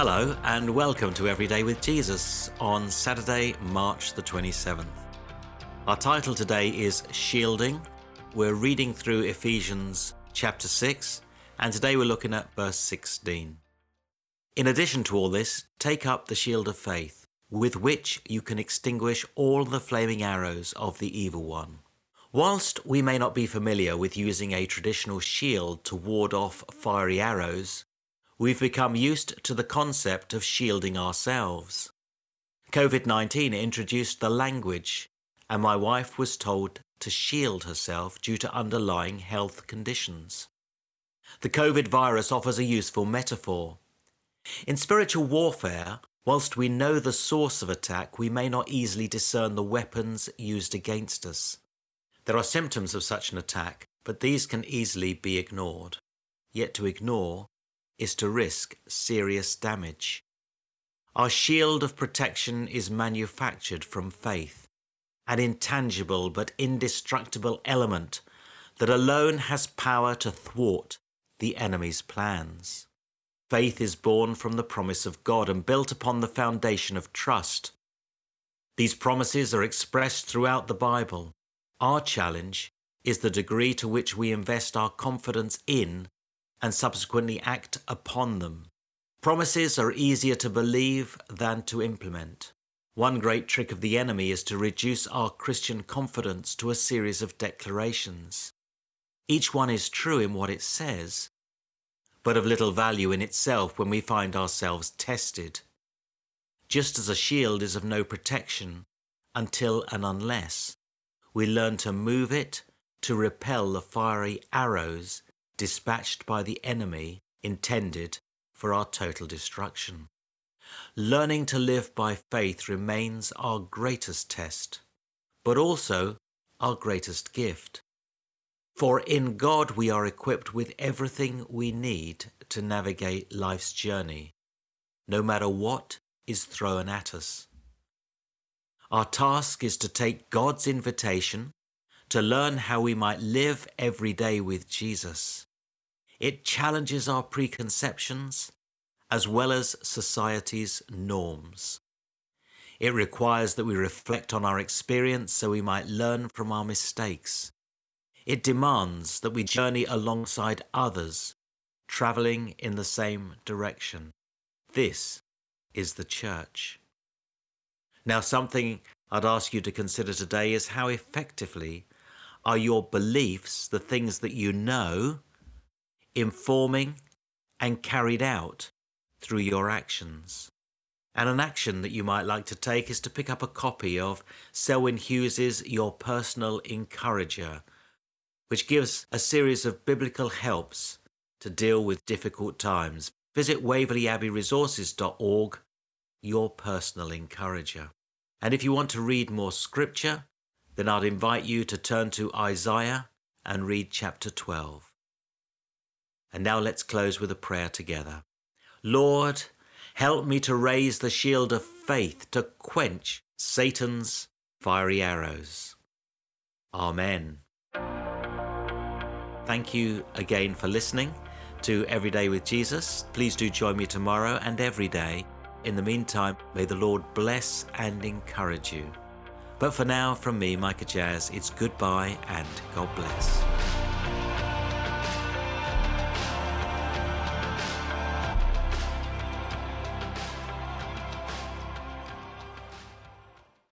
Hello, and welcome to Everyday with Jesus on Saturday, March the 27th. Our title today is Shielding. We're reading through Ephesians chapter 6, and today we're looking at verse 16. In addition to all this, take up the shield of faith, with which you can extinguish all the flaming arrows of the evil one. Whilst we may not be familiar with using a traditional shield to ward off fiery arrows, we've become used to the concept of shielding ourselves. COVID 19 introduced the language, and my wife was told to shield herself due to underlying health conditions. The COVID virus offers a useful metaphor. In spiritual warfare, whilst we know the source of attack, we may not easily discern the weapons used against us. There are symptoms of such an attack, but these can easily be ignored. Yet to ignore is to risk serious damage. Our shield of protection is manufactured from faith, an intangible but indestructible element that alone has power to thwart the enemy's plans. Faith is born from the promise of God and built upon the foundation of trust. These promises are expressed throughout the Bible. Our challenge is the degree to which we invest our confidence in and subsequently act upon them. Promises are easier to believe than to implement. One great trick of the enemy is to reduce our Christian confidence to a series of declarations. Each one is true in what it says, but of little value in itself when we find ourselves tested. Just as a shield is of no protection until and unless we learn to move it to repel the fiery arrows dispatched by the enemy intended for our total destruction. Learning to live by faith remains our greatest test, but also our greatest gift. For in God we are equipped with everything we need to navigate life's journey, no matter what is thrown at us. Our task is to take God's invitation to learn how we might live every day with Jesus it challenges our preconceptions as well as society's norms. It requires that we reflect on our experience so we might learn from our mistakes. It demands that we journey alongside others, travelling in the same direction. This is the church. Now, something I'd ask you to consider today is how effectively are your beliefs, the things that you know, informing, and carried out through your actions. And an action that you might like to take is to pick up a copy of Selwyn Hughes's Your Personal Encourager, which gives a series of biblical helps to deal with difficult times. Visit waverleyabbeyresources.org, Your Personal Encourager. And if you want to read more scripture, then I'd invite you to turn to Isaiah and read chapter 12. And now let's close with a prayer together. Lord, help me to raise the shield of faith to quench Satan's fiery arrows. Amen. Thank you again for listening to Everyday with Jesus. Please do join me tomorrow and every day. In the meantime, may the Lord bless and encourage you. But for now, from me, Micah Jazz, it's goodbye and God bless.